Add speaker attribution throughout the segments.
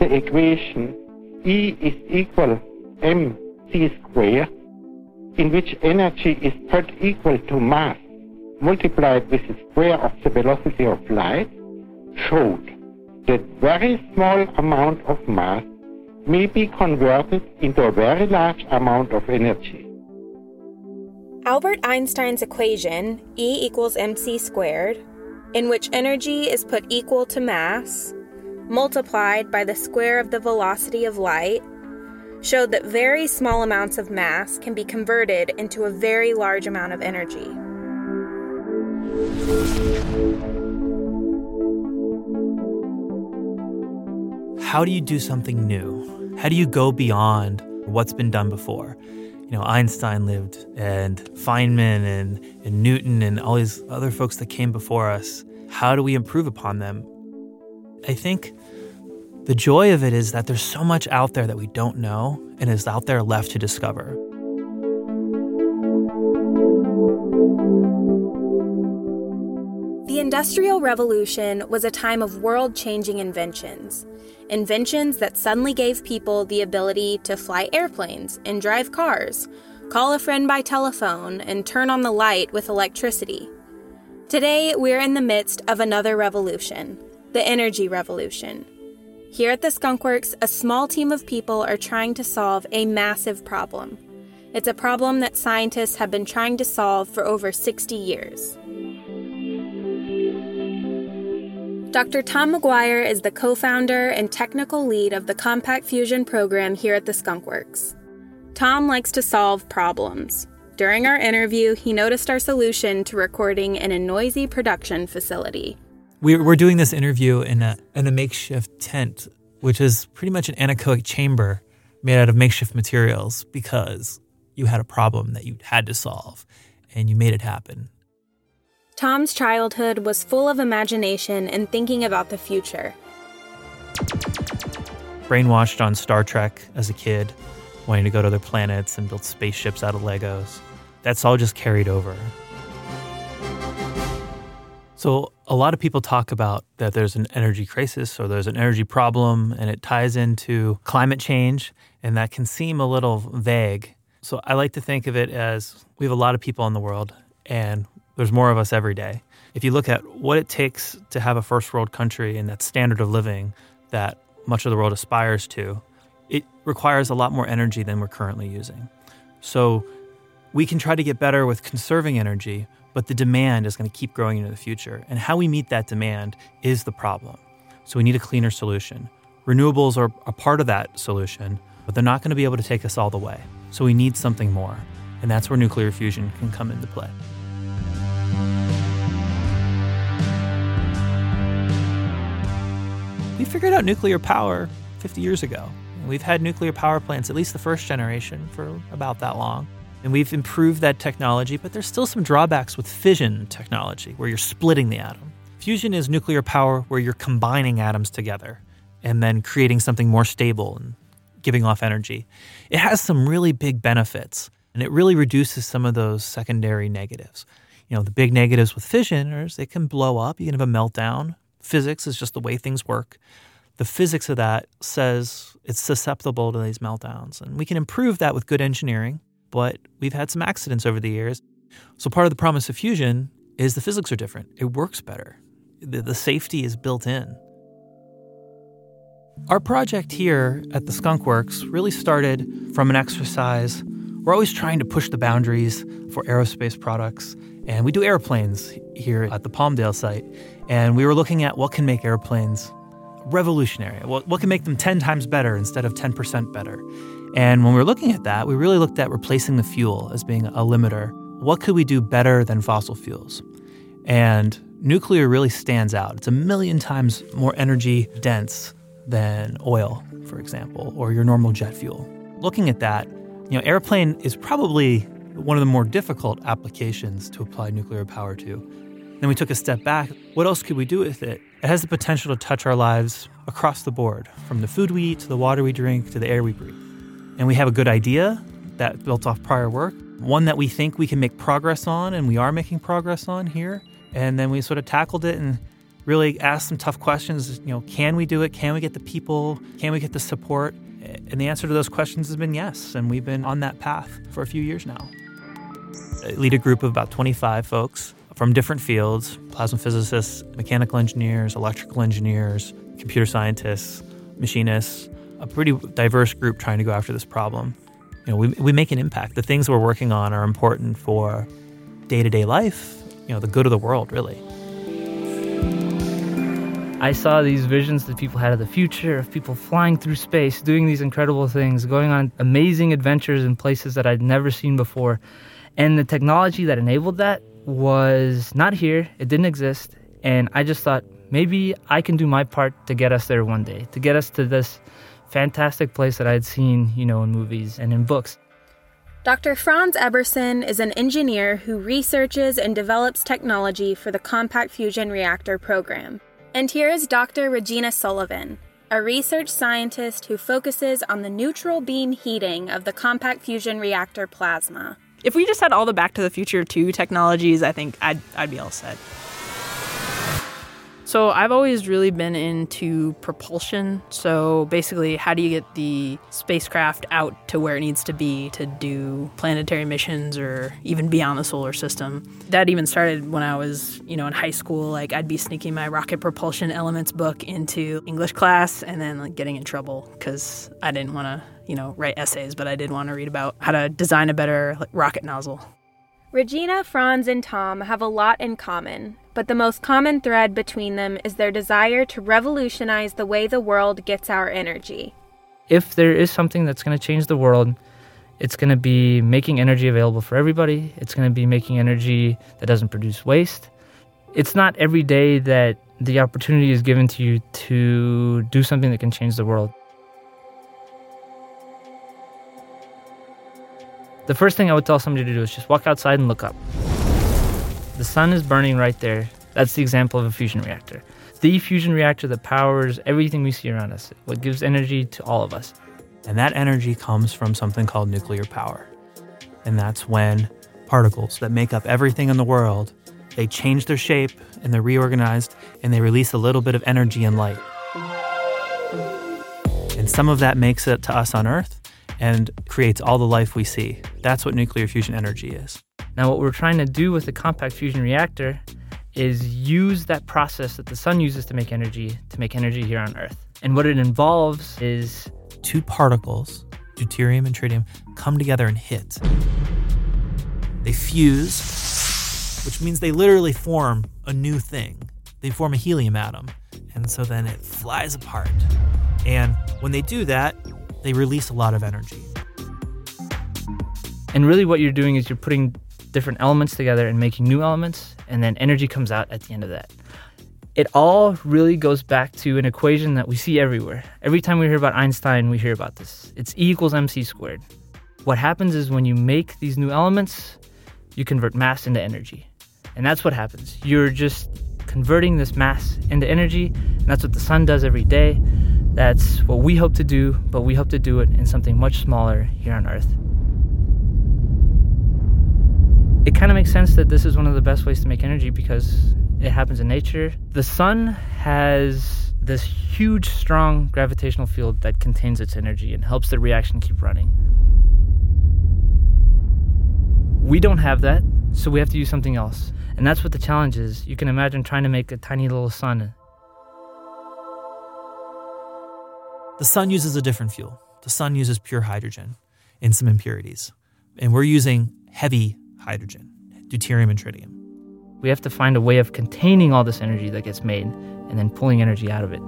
Speaker 1: the equation E is equal mc squared, in which energy is put equal to mass multiplied with the square of the velocity of light, showed that very small amount of mass may be converted into a very large amount of energy.
Speaker 2: Albert Einstein's equation, E equals mc squared, in which energy is put equal to mass, multiplied by the square of the velocity of light, showed that very small amounts of mass can be converted into a very large amount of energy.
Speaker 3: How do you do something new? How do you go beyond what's been done before? You know, Einstein lived, and Feynman and, and Newton and all these other folks that came before us. How do we improve upon them? I think the joy of it is that there's so much out there that we don't know and is out there left to discover.
Speaker 2: The Industrial Revolution was a time of world changing inventions. Inventions that suddenly gave people the ability to fly airplanes and drive cars, call a friend by telephone, and turn on the light with electricity. Today, we're in the midst of another revolution the energy revolution. Here at the Skunkworks, a small team of people are trying to solve a massive problem. It's a problem that scientists have been trying to solve for over 60 years. Dr. Tom McGuire is the co founder and technical lead of the Compact Fusion program here at the Skunkworks. Tom likes to solve problems. During our interview, he noticed our solution to recording in a noisy production facility
Speaker 3: we're, we're doing this interview in a, in a makeshift tent, which is pretty much an anechoic chamber made out of makeshift materials because you had a problem that you had to solve and you made it happen.
Speaker 2: Tom's childhood was full of imagination and thinking about the future.
Speaker 3: Brainwashed on Star Trek as a kid, wanting to go to other planets and build spaceships out of Legos. That's all just carried over. So, a lot of people talk about that there's an energy crisis or there's an energy problem, and it ties into climate change, and that can seem a little vague. So, I like to think of it as we have a lot of people in the world, and there's more of us every day. If you look at what it takes to have a first world country and that standard of living that much of the world aspires to, it requires a lot more energy than we're currently using. So, we can try to get better with conserving energy, but the demand is going to keep growing into the future. And how we meet that demand is the problem. So we need a cleaner solution. Renewables are a part of that solution, but they're not going to be able to take us all the way. So we need something more. And that's where nuclear fusion can come into play. We figured out nuclear power 50 years ago. We've had nuclear power plants, at least the first generation, for about that long. And we've improved that technology, but there's still some drawbacks with fission technology, where you're splitting the atom. Fusion is nuclear power where you're combining atoms together and then creating something more stable and giving off energy. It has some really big benefits, and it really reduces some of those secondary negatives. You know, the big negatives with fission is it can blow up, you can have a meltdown. Physics is just the way things work. The physics of that says it's susceptible to these meltdowns, and we can improve that with good engineering but we've had some accidents over the years. So part of the promise of fusion is the physics are different. It works better. The, the safety is built in. Our project here at the Skunk Works really started from an exercise. We're always trying to push the boundaries for aerospace products. And we do airplanes here at the Palmdale site. And we were looking at what can make airplanes revolutionary, what, what can make them 10 times better instead of 10% better. And when we were looking at that, we really looked at replacing the fuel as being a limiter. What could we do better than fossil fuels? And nuclear really stands out. It's a million times more energy dense than oil, for example, or your normal jet fuel. Looking at that, you know, airplane is probably one of the more difficult applications to apply nuclear power to. Then we took a step back. What else could we do with it? It has the potential to touch our lives across the board, from the food we eat to the water we drink to the air we breathe and we have a good idea that built off prior work, one that we think we can make progress on, and we are making progress on here. And then we sort of tackled it and really asked some tough questions. You know, can we do it? Can we get the people? Can we get the support? And the answer to those questions has been yes. And we've been on that path for a few years now. I lead a group of about 25 folks from different fields plasma physicists, mechanical engineers, electrical engineers, computer scientists, machinists, a pretty diverse group trying to go after this problem. You know, we, we make an impact. The things we're working on are important for day to day life, you know, the good of the world, really.
Speaker 4: I saw these visions that people had of the future, of people flying through space, doing these incredible things, going on amazing adventures in places that I'd never seen before. And the technology that enabled that was not here, it didn't exist. And I just thought, maybe I can do my part to get us there one day, to get us to this fantastic place that I'd seen, you know, in movies and in books.
Speaker 2: Dr. Frans Ebersohn is an engineer who researches and develops technology for the Compact Fusion Reactor program. And here is Dr. Regina Sullivan, a research scientist who focuses on the neutral beam heating of the compact fusion reactor plasma.
Speaker 5: If we just had all the Back to the Future 2 technologies, I think I'd, I'd be all set. So I've always really been into propulsion. So basically, how do you get the spacecraft out to where it needs to be to do planetary missions or even beyond the solar system? That even started when I was, you know, in high school. Like I'd be sneaking my rocket propulsion elements book into English class and then like getting in trouble because I didn't want to, you know, write essays, but I did want to read about how to design a better like, rocket nozzle.
Speaker 2: Regina, Frans, and Tom have a lot in common, but the most common thread between them is their desire to revolutionize the way the world gets our energy.
Speaker 4: If there is something that's going to change the world, it's going to be making energy available for everybody. It's going to be making energy that doesn't produce waste. It's not every day that the opportunity is given to you to do something that can change the world. The first thing I would tell somebody to do is just walk outside and look up. The sun is burning right there. That's the example of a fusion reactor. The fusion reactor that powers everything we see around us, what gives energy to all of us.
Speaker 3: And that energy comes from something called nuclear power. And that's when particles that make up everything in the world, they change their shape and they're reorganized and they release a little bit of energy and light. And some of that makes it to us on Earth and creates all the life we see. That's what nuclear fusion energy is.
Speaker 4: Now, what we're trying to do with the compact fusion reactor is use that process that the sun uses to make energy to make energy here on Earth. And what it involves is
Speaker 3: two particles, deuterium and tritium, come together and hit. They fuse, which means they literally form a new thing. They form a helium atom. And so then it flies apart. And when they do that, they release a lot of energy.
Speaker 4: And really, what you're doing is you're putting different elements together and making new elements, and then energy comes out at the end of that. It all really goes back to an equation that we see everywhere. Every time we hear about Einstein, we hear about this. It's E equals mc squared. What happens is when you make these new elements, you convert mass into energy. And that's what happens. You're just converting this mass into energy, and that's what the sun does every day. That's what we hope to do, but we hope to do it in something much smaller here on Earth. It kind of makes sense that this is one of the best ways to make energy because it happens in nature. The sun has this huge, strong gravitational field that contains its energy and helps the reaction keep running. We don't have that, so we have to use something else. And that's what the challenge is. You can imagine trying to make a tiny little sun
Speaker 3: The sun uses a different fuel. The sun uses pure hydrogen and some impurities. And we're using heavy hydrogen, deuterium and tritium.
Speaker 4: We have to find a way of containing all this energy that gets made and then pulling energy out of it.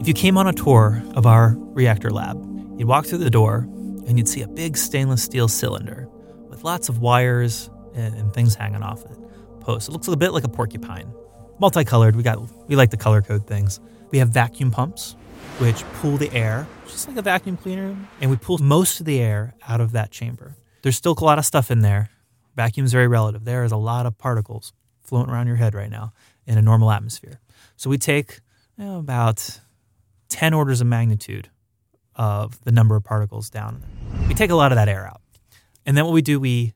Speaker 3: If you came on a tour of our reactor lab, you'd walk through the door and you'd see a big stainless steel cylinder with lots of wires and, and things hanging off it. Posts. It looks a bit like a porcupine. Multicolored. We got we like the color code things. We have vacuum pumps, which pull the air, just like a vacuum cleaner, and we pull most of the air out of that chamber. There's still a lot of stuff in there. Vacuum is very relative. There is a lot of particles floating around your head right now in a normal atmosphere. So we take you know, about 10 orders of magnitude of the number of particles down. We take a lot of that air out. And then what we do, we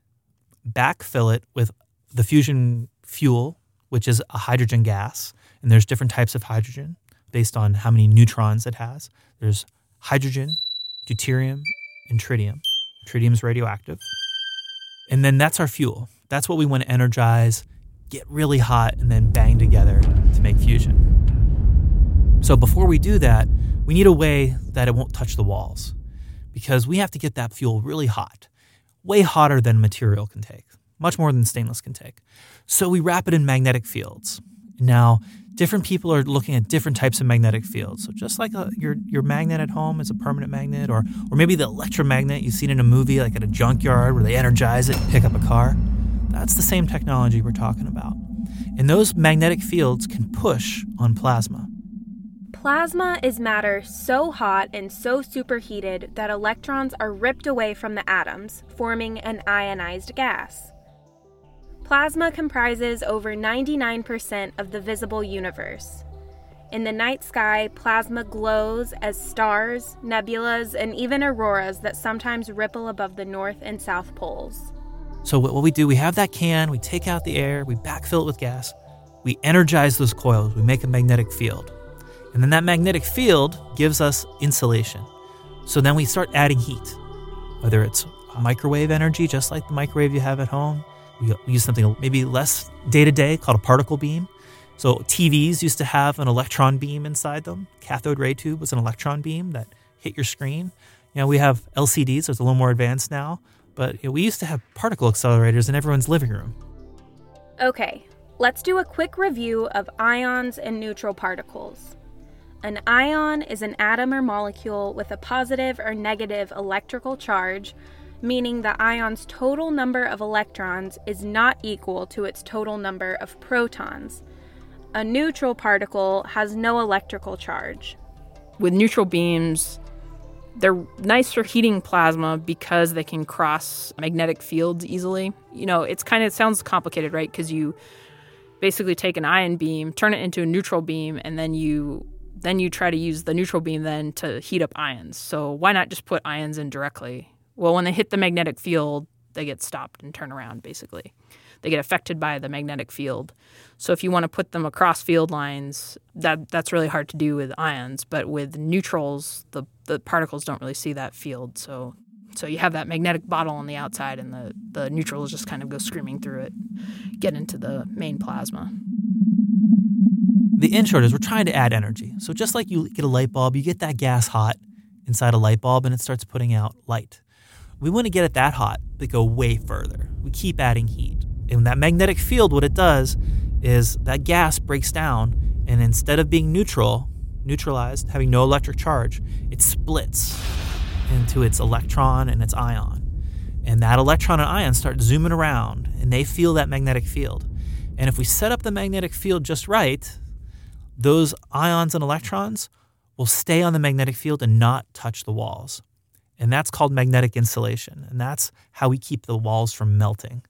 Speaker 3: backfill it with the fusion fuel which is a hydrogen gas. And there's different types of hydrogen based on how many neutrons it has. There's hydrogen, deuterium, and tritium. Tritium is radioactive. And then that's our fuel. That's what we want to energize, get really hot, and then bang together to make fusion. So before we do that, we need a way that it won't touch the walls because we have to get that fuel really hot, way hotter than material can take, much more than stainless can take. So we wrap it in magnetic fields. Now, different people are looking at different types of magnetic fields. So just like a, your your magnet at home is a permanent magnet, or or maybe the electromagnet you've seen in a movie, like at a junkyard where they energize it and pick up a car. That's the same technology we're talking about. And those magnetic fields can push on plasma.
Speaker 2: Plasma is matter so hot and so superheated that electrons are ripped away from the atoms, forming an ionized gas. Plasma comprises over 99% of the visible universe. In the night sky, plasma glows as stars, nebulas, and even auroras that sometimes ripple above the north and south poles.
Speaker 3: So, what we do, we have that can, we take out the air, we backfill it with gas, we energize those coils, we make a magnetic field. And then that magnetic field gives us insulation. So then we start adding heat, whether it's microwave energy, just like the microwave you have at home, we use something maybe less day to day called a particle beam. So TVs used to have an electron beam inside them. Cathode ray tube was an electron beam that hit your screen. You know, we have LCDs, so it's a little more advanced now. But you know, we used to have particle accelerators in everyone's living room.
Speaker 2: Okay, let's do a quick review of ions and neutral particles. An ion is an atom or molecule with a positive or negative electrical charge meaning the ion's total number of electrons is not equal to its total number of protons. A neutral particle has no electrical charge.
Speaker 5: With neutral beams, they're nice for heating plasma because they can cross magnetic fields easily. You know, it's kind of it sounds complicated, right? Because you basically take an ion beam, turn it into a neutral beam, and then you then you try to use the neutral beam then to heat up ions. So why not just put ions in directly? Well, when they hit the magnetic field, they get stopped and turn around, basically. They get affected by the magnetic field. So if you want to put them across field lines, that that's really hard to do with ions. But with neutrals, the, the particles don't really see that field. So so you have that magnetic bottle on the outside, and the, the neutrals just kind of go screaming through it, get into the main plasma.
Speaker 3: The in short is we're trying to add energy. So just like you get a light bulb, you get that gas hot inside a light bulb and it starts putting out light. We want to get it that hot, but go way further. We keep adding heat. And that magnetic field, what it does is that gas breaks down, and instead of being neutral, neutralized, having no electric charge, it splits into its electron and its ion. And that electron and ion start zooming around, and they feel that magnetic field. And if we set up the magnetic field just right, those ions and electrons will stay on the magnetic field and not touch the walls. And that's called magnetic insulation. And that's how we keep the walls from melting.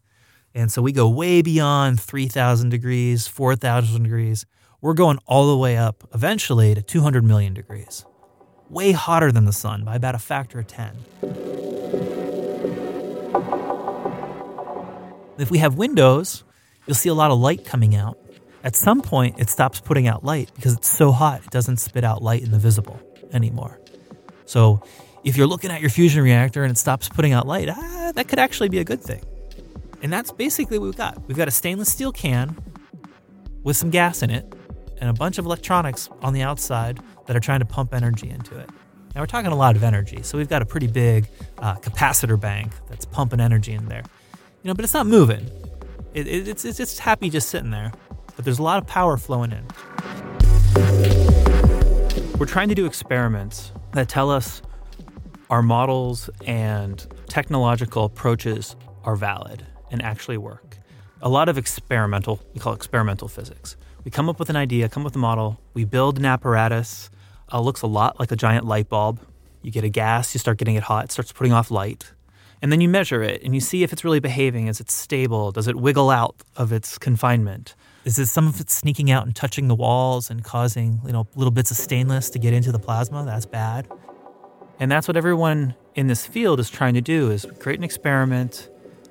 Speaker 3: And so we go way beyond 3,000 degrees, 4,000 degrees. We're going all the way up eventually to 200 million degrees. Way hotter than the sun by about a factor of 10. If we have windows, you'll see a lot of light coming out. At some point, it stops putting out light because it's so hot, it doesn't spit out light in the visible anymore. So if you're looking at your fusion reactor and it stops putting out light, ah, that could actually be a good thing. And that's basically what we've got. We've got a stainless steel can with some gas in it and a bunch of electronics on the outside that are trying to pump energy into it. Now we're talking a lot of energy, so we've got a pretty big uh, capacitor bank that's pumping energy in there. You know, but it's not moving. It, it, it's it's just happy just sitting there. But there's a lot of power flowing in. We're trying to do experiments that tell us our models and technological approaches are valid and actually work. A lot of experimental, we call experimental physics. We come up with an idea, come up with a model, we build an apparatus. Uh, looks a lot like a giant light bulb. You get a gas, you start getting it hot, it starts putting off light. And then you measure it and you see if it's really behaving. Is it stable? Does it wiggle out of its confinement? Is it some of it sneaking out and touching the walls and causing, you know, little bits of stainless to get into the plasma? That's bad. And that's what everyone in this field is trying to do is create an experiment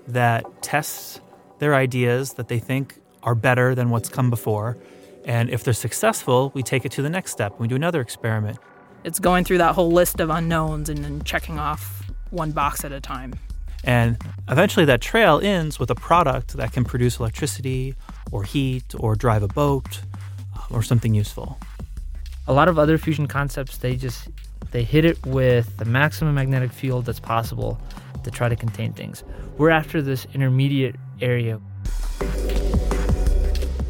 Speaker 3: that tests their ideas that they think are better than what's come before. And if they're successful, we take it to the next step. and We do another experiment.
Speaker 5: It's going through that whole list of unknowns and then checking off one box at a time.
Speaker 3: And eventually that trail ends with a product that can produce electricity or heat or drive a boat uh, or something useful.
Speaker 4: A lot of other fusion concepts, they just they hit it with the maximum magnetic field that's possible to try to contain things. We're after this intermediate area.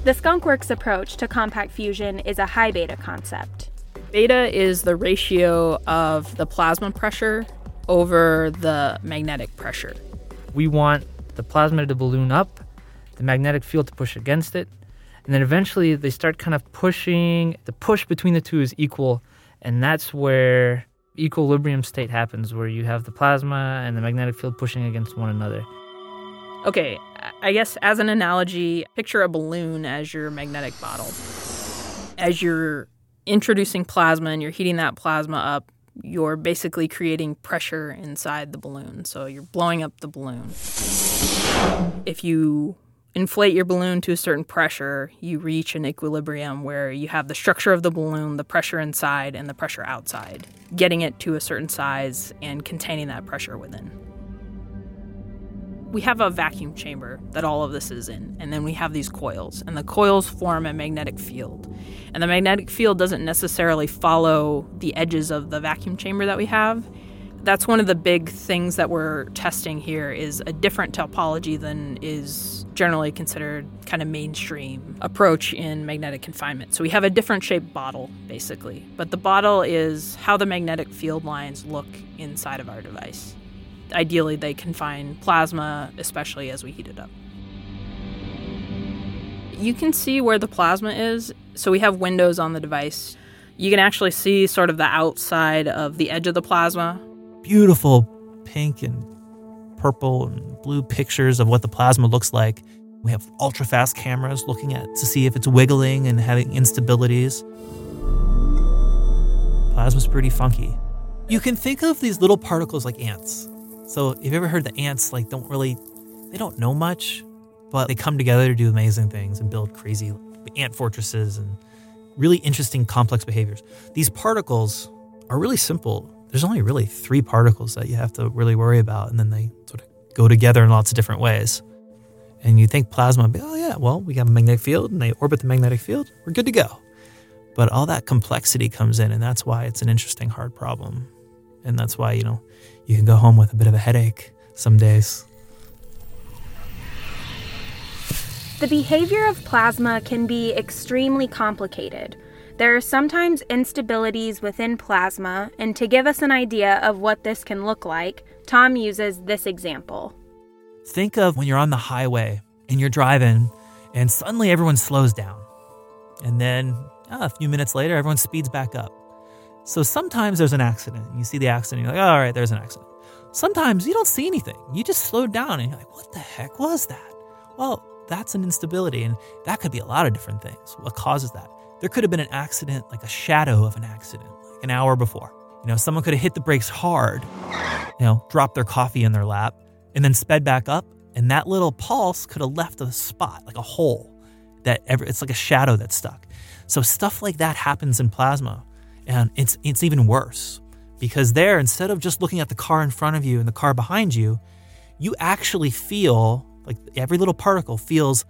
Speaker 2: The skunkworks approach to compact fusion is a high beta concept.
Speaker 5: Beta is the ratio of the plasma pressure over the magnetic pressure.
Speaker 4: We want the plasma to balloon up, the magnetic field to push against it, and then eventually they start kind of pushing. The push between the two is equal, and that's where equilibrium state happens, where you have the plasma and the magnetic field pushing against one another.
Speaker 5: Okay, I guess as an analogy, picture a balloon as your magnetic bottle. As you're introducing plasma and you're heating that plasma up, you're basically creating pressure inside the balloon. So you're blowing up the balloon. If you inflate your balloon to a certain pressure, you reach an equilibrium where you have the structure of the balloon, the pressure inside, and the pressure outside, getting it to a certain size and containing that pressure within we have a vacuum chamber that all of this is in, and then we have these coils, and the coils form a magnetic field. And the magnetic field doesn't necessarily follow the edges of the vacuum chamber that we have. That's one of the big things that we're testing here is a different topology than is generally considered kind of mainstream approach in magnetic confinement. So we have a different shaped bottle basically, but the bottle is how the magnetic field lines look inside of our device ideally they confine plasma, especially as we heat it up. You can see where the plasma is. So we have windows on the device. You can actually see sort of the outside of the edge of the plasma.
Speaker 3: Beautiful pink and purple and blue pictures of what the plasma looks like. We have ultra fast cameras looking at to see if it's wiggling and having instabilities. Plasma's pretty funky. You can think of these little particles like ants. So, if you ever heard the ants like don't really they don't know much, but they come together to do amazing things and build crazy ant fortresses and really interesting complex behaviors. These particles are really simple. There's only really three particles that you have to really worry about, and then they sort of go together in lots of different ways. And you think plasma, oh yeah, well, we have a magnetic field and they orbit the magnetic field, we're good to go. But all that complexity comes in, and that's why it's an interesting, hard problem. And that's why, you know, you can go home with a bit of a headache some days.
Speaker 2: The behavior of plasma can be extremely complicated. There are sometimes instabilities within plasma, and to give us an idea of what this can look like, Tom uses this example.
Speaker 3: Think of when you're on the highway and you're driving, and suddenly everyone slows down. And then ah, a few minutes later, everyone speeds back up. So sometimes there's an accident. and You see the accident, you're like, oh, all right, there's an accident. Sometimes you don't see anything. You just slow down and you're like, what the heck was that? Well, that's an instability, and that could be a lot of different things. What causes that? There could have been an accident, like a shadow of an accident, like an hour before. You know, someone could have hit the brakes hard, you know, dropped their coffee in their lap, and then sped back up, and that little pulse could have left a spot, like a hole that ever, it's like a shadow that's stuck. So stuff like that happens in plasma. And it's it's even worse because there instead of just looking at the car in front of you and the car behind you, you actually feel like every little particle feels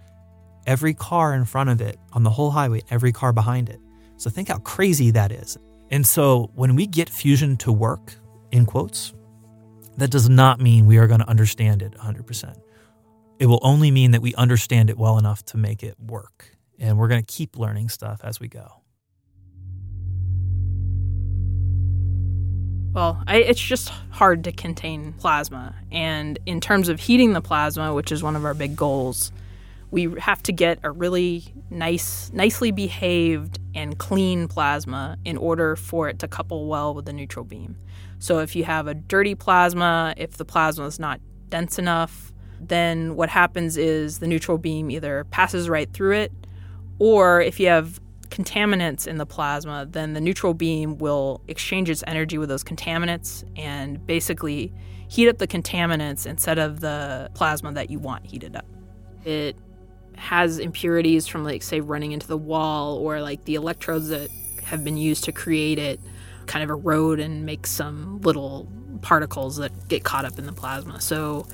Speaker 3: every car in front of it on the whole highway, every car behind it. So think how crazy that is. And so when we get fusion to work, in quotes, that does not mean we are going to understand it 100%. It will only mean that we understand it well enough to make it work. And we're going to keep learning stuff as we go.
Speaker 5: Well, I, it's just hard to contain plasma. And in terms of heating the plasma, which is one of our big goals, we have to get a really nice, nicely behaved and clean plasma in order for it to couple well with the neutral beam. So if you have a dirty plasma, if the plasma is not dense enough, then what happens is the neutral beam either passes right through it, or if you have contaminants in the plasma, then the neutral beam will exchange its energy with those contaminants and basically heat up the contaminants instead of the plasma that you want heated up. It has impurities from like say running into the wall or like the electrodes that have been used to create it kind of erode and make some little particles that get caught up in the plasma. So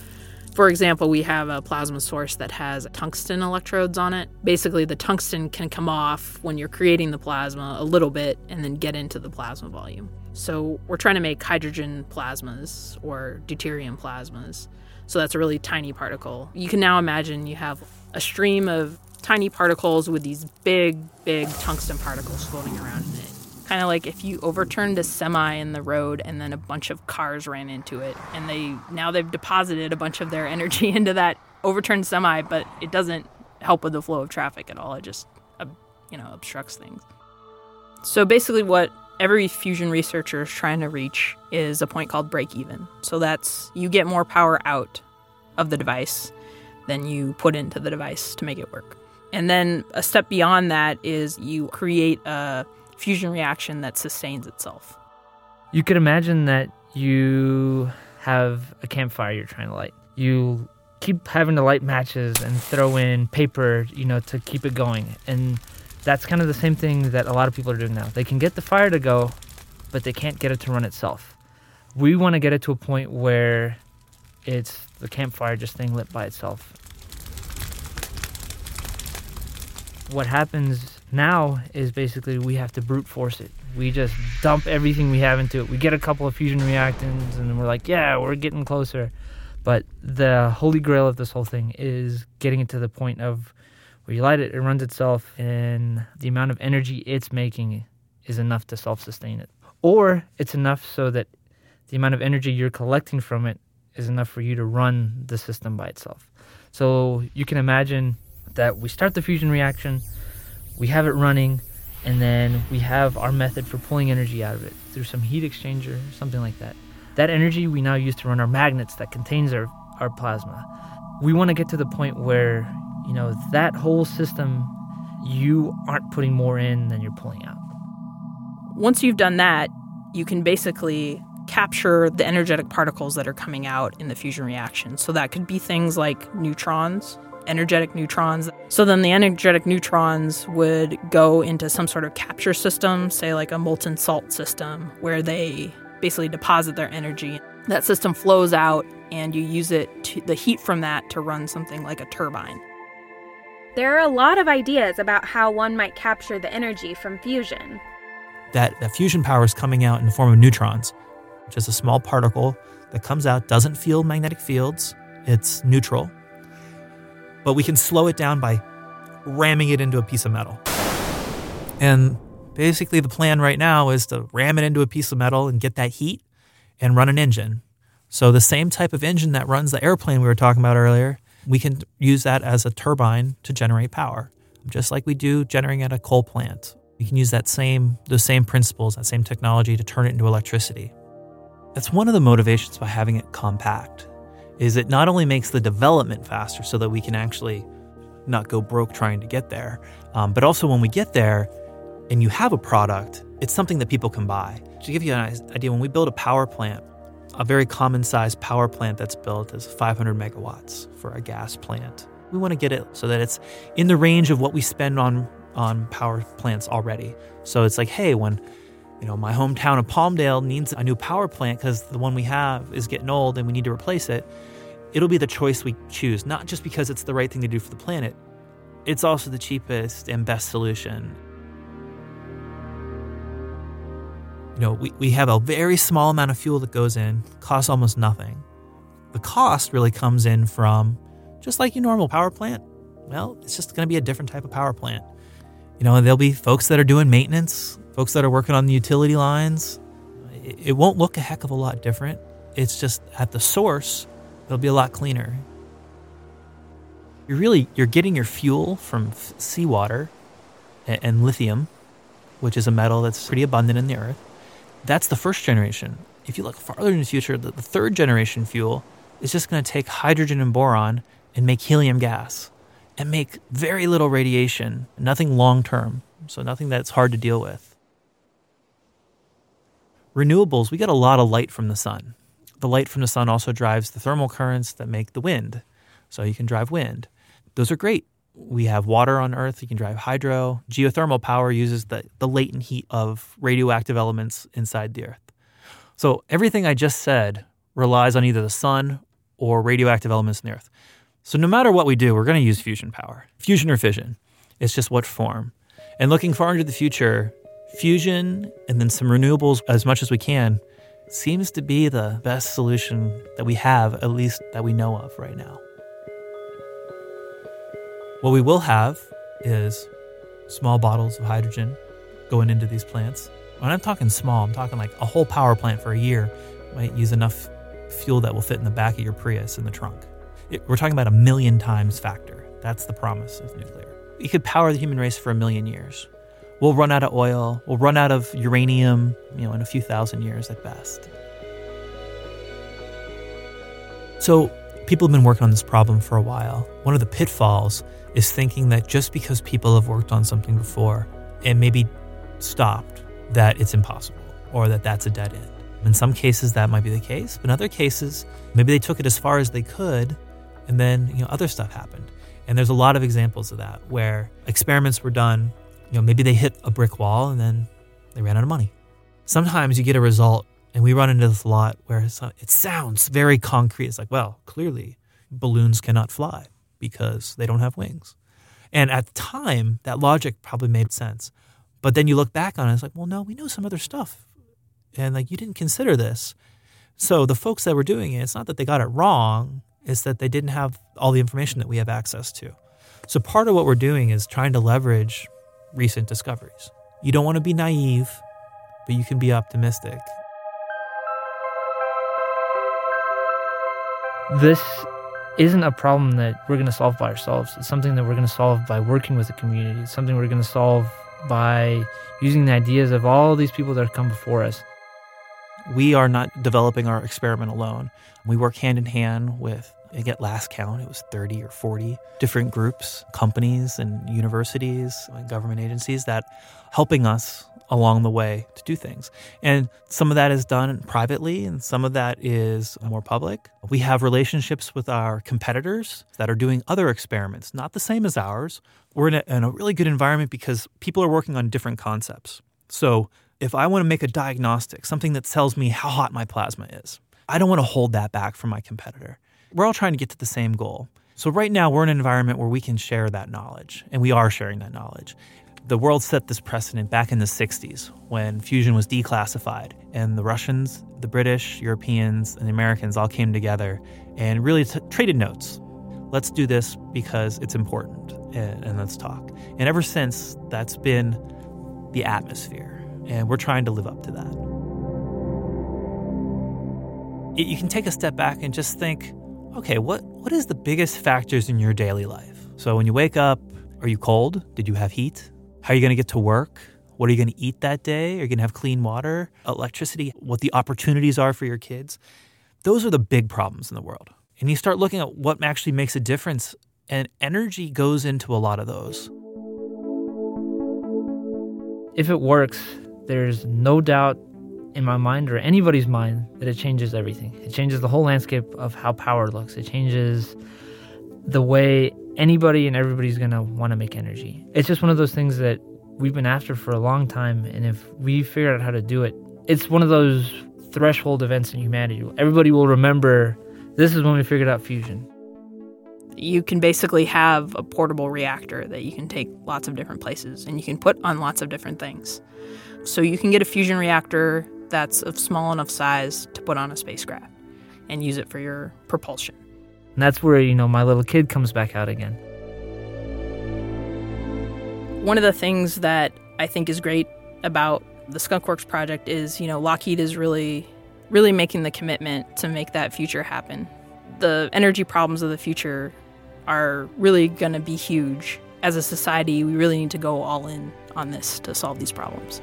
Speaker 5: for example, we have a plasma source that has tungsten electrodes on it. Basically, the tungsten can come off when you're creating the plasma a little bit and then get into the plasma volume. So, we're trying to make hydrogen plasmas or deuterium plasmas. So, that's a really tiny particle. You can now imagine you have a stream of tiny particles with these big, big tungsten particles floating around in it. Kind of like if you overturned a semi in the road and then a bunch of cars ran into it and they now they've deposited a bunch of their energy into that overturned semi but it doesn't help with the flow of traffic at all. It just uh, you know obstructs things. So basically what every fusion researcher is trying to reach is a point called break even so that's you get more power out of the device than you put into the device to make it work and then a step beyond that is you create a fusion reaction that sustains itself.
Speaker 4: You could imagine that you have a campfire you're trying to light. You keep having to light matches and throw in paper, you know, to keep it going. And that's kind of the same thing that a lot of people are doing now. They can get the fire to go, but they can't get it to run itself. We want to get it to a point where it's the campfire just staying lit by itself. What happens now is basically we have to brute force it. We just dump everything we have into it. We get a couple of fusion reactants and we're like, yeah, we're getting closer. But the holy grail of this whole thing is getting it to the point of where you light it, it runs itself, and the amount of energy it's making is enough to self sustain it. Or it's enough so that the amount of energy you're collecting from it is enough for you to run the system by itself. So you can imagine that we start the fusion reaction we have it running, and then we have our method for pulling energy out of it through some heat exchanger, something like that. That energy we now use to run our magnets that contains our, our plasma. We want to get to the point where, you know, that whole system, you aren't putting more in than you're pulling out.
Speaker 5: Once you've done that, you can basically capture the energetic particles that are coming out in the fusion reaction. So that could be things like neutrons, energetic neutrons. So then the energetic neutrons would go into some sort of capture system, say like a molten salt system, where they basically deposit their energy. That system flows out and you use it to the heat from that to run something like a turbine.
Speaker 2: There are a lot of ideas about how one might capture the energy from fusion.
Speaker 3: That, that fusion power is coming out in the form of neutrons, which is a small particle that comes out, doesn't feel magnetic fields, it's neutral, but we can slow it down by ramming it into a piece of metal. And basically, the plan right now is to ram it into a piece of metal and get that heat and run an engine. So, the same type of engine that runs the airplane we were talking about earlier, we can use that as a turbine to generate power, just like we do generating at a coal plant. We can use that same those same principles, that same technology to turn it into electricity. That's one of the motivations by having it compact is it not only makes the development faster so that we can actually not go broke trying to get there, um, but also when we get there and you have a product, it's something that people can buy. To give you an idea, when we build a power plant, a very common size power plant that's built is 500 megawatts for a gas plant. We want to get it so that it's in the range of what we spend on on power plants already. So it's like, hey, when you know my hometown of Palmdale needs a new power plant because the one we have is getting old and we need to replace it, it'll be the choice we choose, not just because it's the right thing to do for the planet, it's also the cheapest and best solution. You know, we, we have a very small amount of fuel that goes in, costs almost nothing. The cost really comes in from just like your normal power plant. Well, it's just going to be a different type of power plant. You know, there'll be folks that are doing maintenance, folks that are working on the utility lines. It, it won't look a heck of a lot different. It's just at the source, It'll be a lot cleaner. You're really you're getting your fuel from seawater and, and lithium, which is a metal that's pretty abundant in the earth. That's the first generation. If you look farther in the future, the, the third generation fuel is just going to take hydrogen and boron and make helium gas and make very little radiation, nothing long term, so nothing that's hard to deal with. Renewables, we get a lot of light from the sun the light from the sun also drives the thermal currents that make the wind. So you can drive wind. Those are great. We have water on Earth. You can drive hydro. Geothermal power uses the, the latent heat of radioactive elements inside the Earth. So everything I just said relies on either the sun or radioactive elements in the Earth. So no matter what we do, we're going to use fusion power. Fusion or fission. It's just what form. And looking far into the future, fusion and then some renewables as much as we can seems to be the best solution that we have, at least that we know of right now. What we will have is small bottles of hydrogen going into these plants. When I'm talking small, I'm talking like a whole power plant for a year might use enough fuel that will fit in the back of your Prius in the trunk. It, we're talking about a million times factor. That's the promise of nuclear. It could power the human race for a million years. We'll run out of oil, we'll run out of uranium, you know, in a few thousand years at best. So, people have been working on this problem for a while. One of the pitfalls is thinking that just because people have worked on something before and maybe stopped, that it's impossible or that that's a dead end. In some cases, that might be the case, but in other cases, maybe they took it as far as they could, and then you know other stuff happened. And there's a lot of examples of that where experiments were done. You know, maybe they hit a brick wall and then they ran out of money. Sometimes you get a result, and we run into this a lot where uh, it sounds very concrete. It's like, well, clearly balloons cannot fly because they don't have wings. And at the time, that logic probably made sense. But then you look back on it, it's like, well, no, we know some other stuff and like you didn't consider this. So the folks that were doing it, it's not that they got it wrong, it's that they didn't have all the information that we have access to. So part of what we're doing is trying to leverage recent discoveries. You don't want to be naive, but you can be optimistic.
Speaker 4: This isn't a problem that we're going to solve by ourselves. It's something that we're going to solve by working with the community. It's something we're going to solve by using the ideas of all these people that have come before us.
Speaker 3: We are not developing our experiment alone. We work hand in hand with, I get last count, it was 30 or 40 different groups, companies, and universities, and government agencies that helping us along the way to do things. And some of that is done privately and some of that is more public. We have relationships with our competitors that are doing other experiments, not the same as ours. We're in a, in a really good environment because people are working on different concepts. So if I want to make a diagnostic, something that tells me how hot my plasma is, I don't want to hold that back from my competitor. We're all trying to get to the same goal. So right now we're in an environment where we can share that knowledge, and we are sharing that knowledge. The world set this precedent back in the 60s when fusion was declassified, and the Russians, the British, Europeans, and the Americans all came together and really t- traded notes. Let's do this because it's important, and, and let's talk. And ever since, that's been the atmosphere and we're trying to live up to that. You can take a step back and just think, okay, what, what is the biggest factors in your daily life? So when you wake up, are you cold? Did you have heat? How are you going to get to work? What are you going to eat that day? Are you going to have clean water, electricity, what the opportunities are for your kids? Those are the big problems in the world. And you start looking at what actually makes a difference, and energy goes into a lot of those.
Speaker 4: If it works, there's no doubt in my mind or anybody's mind that it changes everything. It changes the whole landscape of how power looks. It changes the way anybody and everybody's going to want to make energy. It's just one of those things that we've been after for a long time. And if we figure out how to do it, it's one of those threshold events in humanity. Everybody will remember this is when we figured out fusion.
Speaker 5: You can basically have a portable reactor that you can take lots of different places and you can put on lots of different things. So you can get a fusion reactor that's of small enough size to put on a spacecraft and use it for your propulsion.
Speaker 4: And that's where, you know, my little kid comes back out again.
Speaker 5: One of the things that I think is great about the Skunkworks project is, you know, Lockheed is really really making the commitment to make that future happen. The energy problems of the future are really going to be huge. As a society, we really need to go all in on this to solve these problems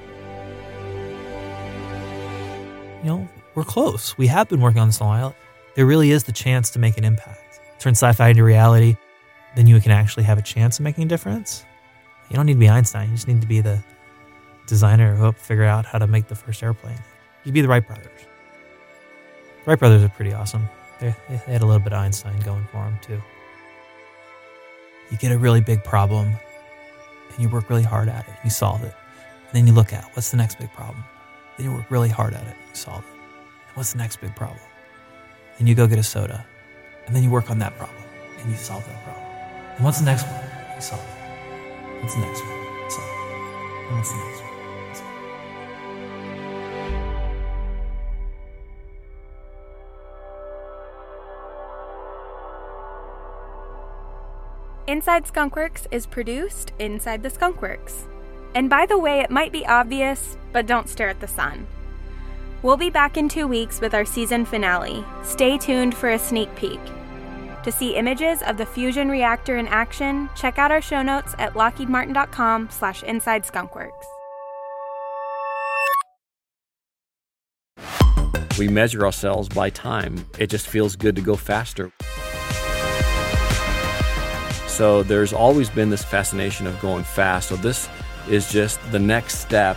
Speaker 3: you know, we're close. We have been working on this a while. There really is the chance to make an impact. Turn sci fi into reality, then you can actually have a chance of making a difference. You don't need to be Einstein, you just need to be the designer who helped figure out how to make the first airplane. You'd be the Wright brothers. The Wright brothers are pretty awesome. They, they had a little bit of Einstein going for them, too. You get a really big problem and you work really hard at it. You solve it. And then you look at what's the next big problem. Then you work really hard at it. You solve it. And what's the next big problem? Then you go get a soda. And then you work on that problem and you solve that problem. And what's the next one? You solve it. What's the next one? You solve it. And what's the next one?
Speaker 2: Inside Skunkworks is produced inside the Skunkworks. And by the way, it might be obvious, but don't stare at the sun. We'll be back in two weeks with our season finale. Stay tuned for a sneak peek. To see images of the fusion reactor in action, check out our show notes at lockheedmartin.com slash inside skunkworks.
Speaker 6: We measure ourselves by time. It just feels good to go faster. So there's always been this fascination of going fast. So this is just the next step.